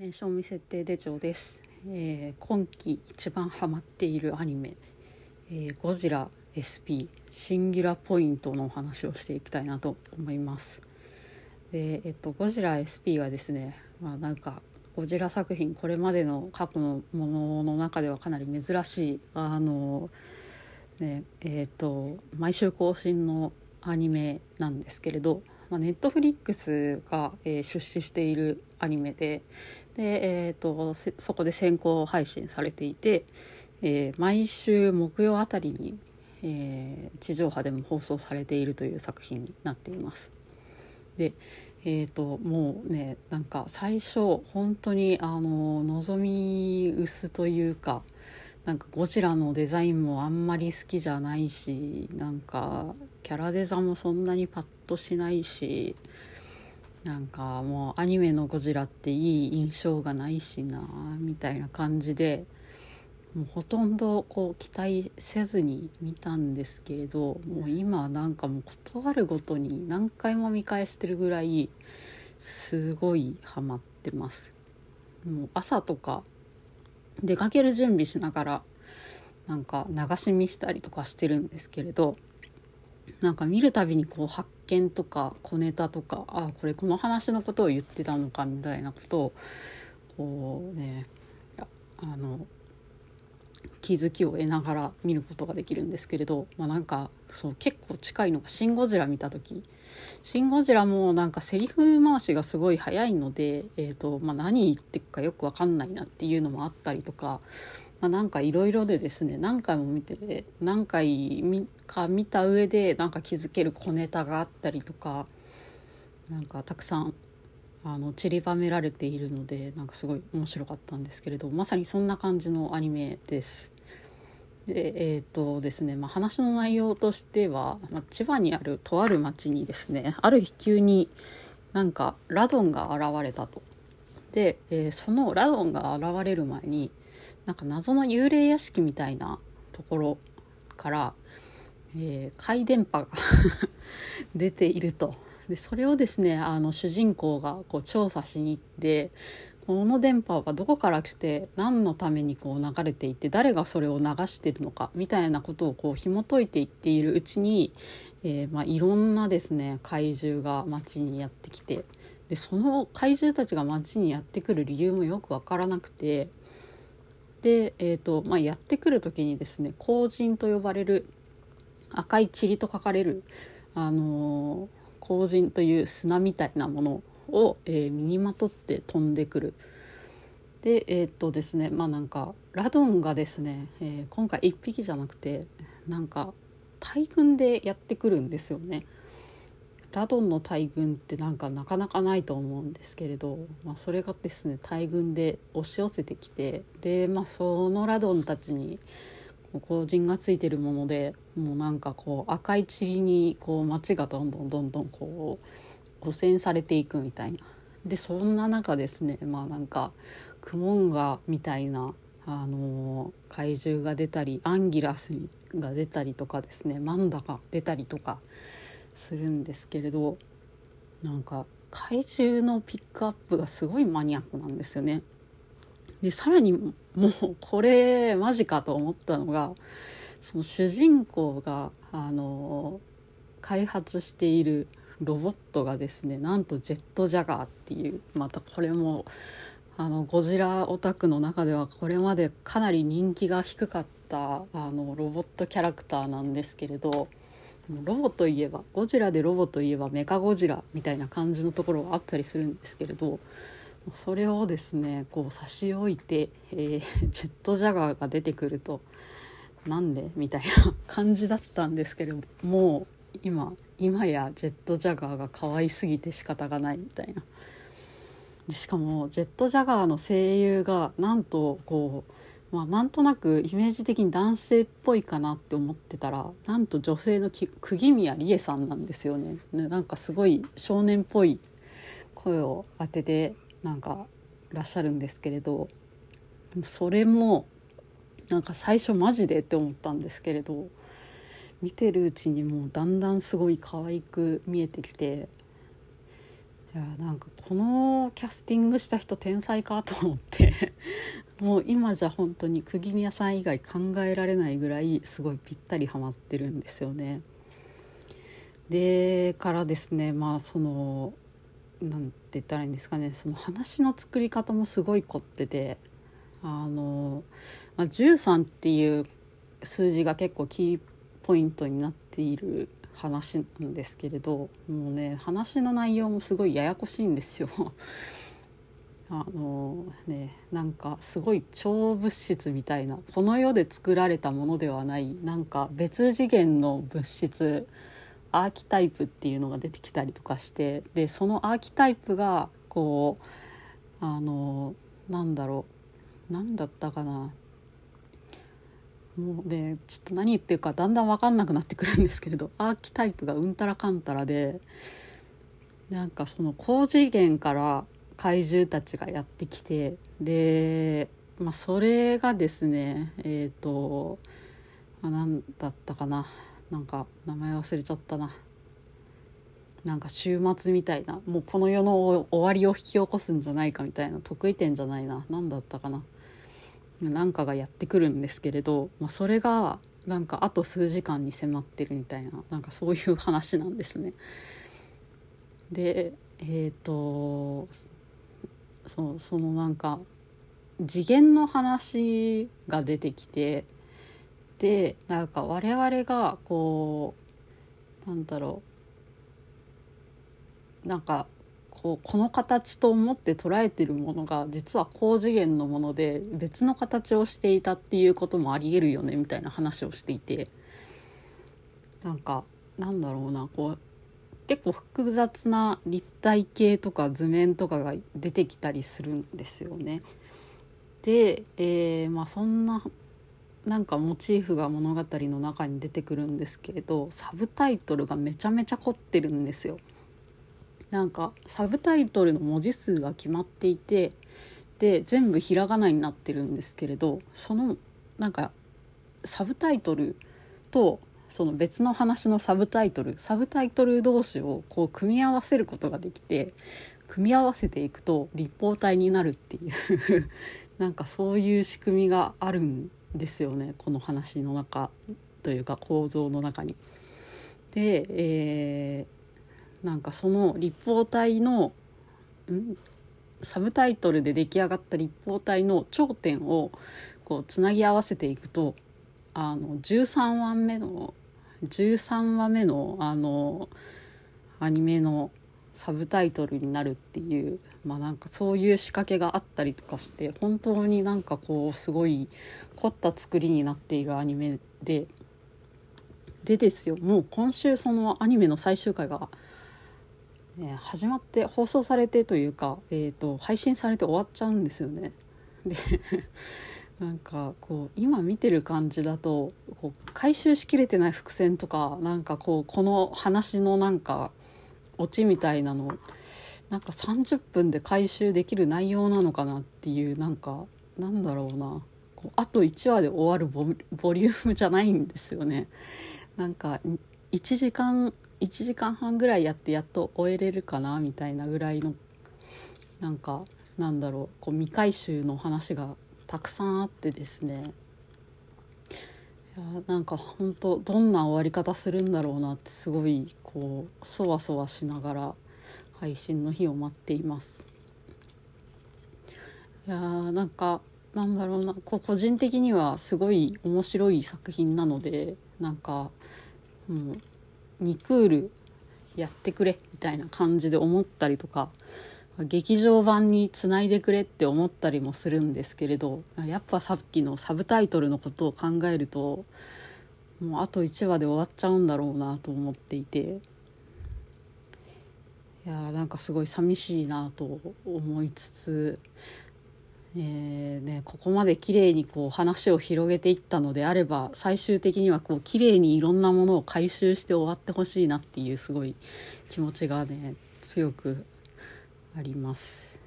名称未設定手帳です、えー今季一番ハマっているアニメ「えーゴジラ SP シンギュラポイント」のお話をしていきたいなと思います。でえっとゴジラ SP はですねまあなんかゴジラ作品これまでの過去のものの中ではかなり珍しいあのねえっと毎週更新のアニメなんですけれどまあ、ネットフリックスが、えー出資しているアニメでで、えー、とそこで先行配信されていて、えー毎週木曜あたりに、えー地上波でも放送されているという作品になっています。でえー、ともうねなんか最初本当にあの望み薄というかなんかゴジラのデザインもあんまり好きじゃないしなんかキャラデザもそんなにパッとしないしなんかもうアニメのゴジラっていい印象がないしなみたいな感じでもうほとんどこう期待せずに見たんですけれどもう今なんかもう断るごとに何回も見返してるぐらいすごいハマってます。もう朝とか出かける準備しながらなんか流し見したりとかしてるんですけれどなんか見るたびにこう発見とか小ネタとかあこれこの話のことを言ってたのかみたいなことをこうねあの気づきを得ながら見ることができるんですけれど、まあ、なんかそう結構近いのが「シン・ゴジラ」見た時「シン・ゴジラ」もなんかセリフ回しがすごい早いので、えーとまあ、何言ってるかよく分かんないなっていうのもあったりとか、まあ、なんかいろいろでですね何回も見てて何回か見た上でなんか気づける小ネタがあったりとかなんかたくさんあの散りばめられているのでなんかすごい面白かったんですけれどまさにそんな感じのアニメです。でえーとですねまあ、話の内容としては、まあ、千葉にあるとある町にですねある日急になんかラドンが現れたと。で、えーそのラドンが現れる前になんか謎の幽霊屋敷みたいなところから、えー電波が 出ているとでそれをですねあの主人公がこう調査しに行ってこの電波はどこから来て何のためにこう流れていて誰がそれを流してるのかみたいなことをこう紐解いていっているうちに、えーまあ、いろんなですね怪獣が街にやってきてでその怪獣たちが街にやってくる理由もよく分からなくてで、えーとまあ、やってくる時にですね光人と呼ばれる赤い塵と書かれる、あのー人という砂みたいなものを、えー身にまとって飛んでくる。でえーっとですねまあなんかラドンがですね、えー今回1匹じゃなくてなんか大群でやってくるんですよね。ラドンの大群ってなんかなかなかないと思うんですけれど、まあ、それがですね大群で押し寄せてきてで、まあ、そのラドンたちに光人がついてるものでもうなんかこう赤い塵にこう街がどんどんどんどんこう汚染されていくみたいなでそんな中ですねまあなんかクモンガみたいなあの怪獣が出たりアンギラスが出たりとかですねマンダが出たりとかするんですけれどなんか怪獣のピックアップがすごいマニアックなんですよね。でさらにもうこれマジかと思ったのがその主人公があの開発しているロボットがですねなんとジェットジャガーっていうまたこれもあのゴジラオタクの中ではこれまでかなり人気が低かったあのロボットキャラクターなんですけれどロボといえばゴジラでロボといえばメカゴジラみたいな感じのところがあったりするんですけれどそれをですねこう差し置いて、えー ジェットジャガーが出てくるとなんで？みたいな感じだったんですけれどもう今今やジェットジャガーが可愛すぎて仕方がないみたいな。しかもジェットジャガーの声優がなんとこう、まあ、なんとなくイメージ的に男性っぽいかなって思ってたらなんと女性のき釘宮理恵さんなんですよね。ねなんかすごい少年っぽい声を当ててなんかいらっしゃるんですけれどそれもなんか最初マジでって思ったんですけれど見てるうちにもうだんだんすごい可愛く見えてきていやなんかこのキャスティングした人天才かと思って もう今じゃ本当に釘宮さん以外考えられないぐらいすごいぴったりハマってるんですよね。でからですねまあそのなんて言ったらいいんですかねその話の作り方もすごい凝っててあの、まあ、13っていう数字が結構キーポイントになっている話なんですけれどもうね話の内容もすごいややこしいんですよ。あのねなんかすごい超物質みたいなこの世で作られたものではないなんか別次元の物質アーキタイプっていうのが出てきたりとかしてでそのアーキタイプがこうあのなんだろう何だったかなもうでちょっと何言ってるかだんだん分かんなくなってくるんですけれど アーキタイプがうんたらかんたらでなんかその高次元から怪獣たちがやってきてで、まあ、それがですねえっ、ー、と、まあ、何だったかななんか名前忘れちゃったな。なんか週末みたいなもうこの世の終わりを引き起こすんじゃないかみたいな得意点じゃないな何だったかな。なんかがやってくるんですけれど、まあ、それがなんかあと数時間に迫ってるみたいななんかそういう話なんですね。でえっ、ー、とそそのなんか次元の話が出てきてでなんか我々がこうなんだろうなんかこうこの形と思って捉えてるものが実は高次元のもので別の形をしていたっていうこともありえるよねみたいな話をしていてなんかなんだろうなこう結構複雑な立体系とか図面とかが出てきたりするんですよね。で、えー、まあそんななんかモチーフが物語の中に出てくるんですけれどサブタイトルがめちゃめちゃ凝ってるんですよ。なんかサブタイトルの文字数が決まっていてで全部ひらがなになってるんですけれどそのなんかサブタイトルとその別の話のサブタイトルサブタイトル同士をこう組み合わせることができて組み合わせていくと立方体になるっていう なんかそういう仕組みがあるんですよねこの話の中というか構造の中に。で、えー、なんかその立方体のん？サブタイトルで出来上がった立方体の頂点をこうつなぎ合わせていくとあの13話目の13話目のあのアニメのサブタイトルになるっていうまあなんかそういう仕掛けがあったりとかして本当になんかこうすごい凝った作りになっているアニメででですよ。もう今週そのアニメの最終回が、ね、始まって放送されてというか、えーと、配信されて終わっちゃうんですよね。で なんかこう今見てる感じだとこう回収しきれてない伏線とかなんかこうこの話のなんかオチみたいなのなんか30分で回収できる内容なのかなっていうなんかなんだろうなこうあと1話で終わるボリュームじゃないんですよね。なんか1時間1時間半ぐらいやってやっと終えれるかなみたいなぐらいのなんかなんだろうこう未回収の話がたくさんあってですね。いやなんか本当どんな終わり方するんだろうなってすごいこうそわそわしながら配信の日を待っています。いやーなんかなんだろうなこう個人的にはすごい面白い作品なのでなんかもう2クールやってくれみたいな感じで思ったりとか劇場版につないでくれって思ったりもするんですけれどやっぱさっきのサブタイトルのことを考えるともうあと1話で終わっちゃうんだろうなと思っていていやーなんかすごい寂しいなと思いつつ、えーね、ここまで綺麗にこう話を広げていったのであれば最終的にはこう綺麗にいろんなものを回収して終わってほしいなっていうすごい気持ちがね強くあります。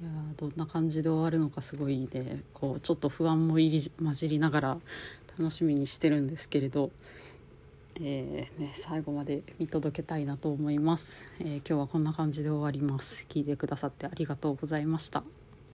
いやどんな感じで終わるのかすごいね。こうちょっと不安も入り混じりながら楽しみにしてるんですけれど。えーね、最後まで見届けたいなと思います、えー今日はこんな感じで終わります。聞いてくださってありがとうございました。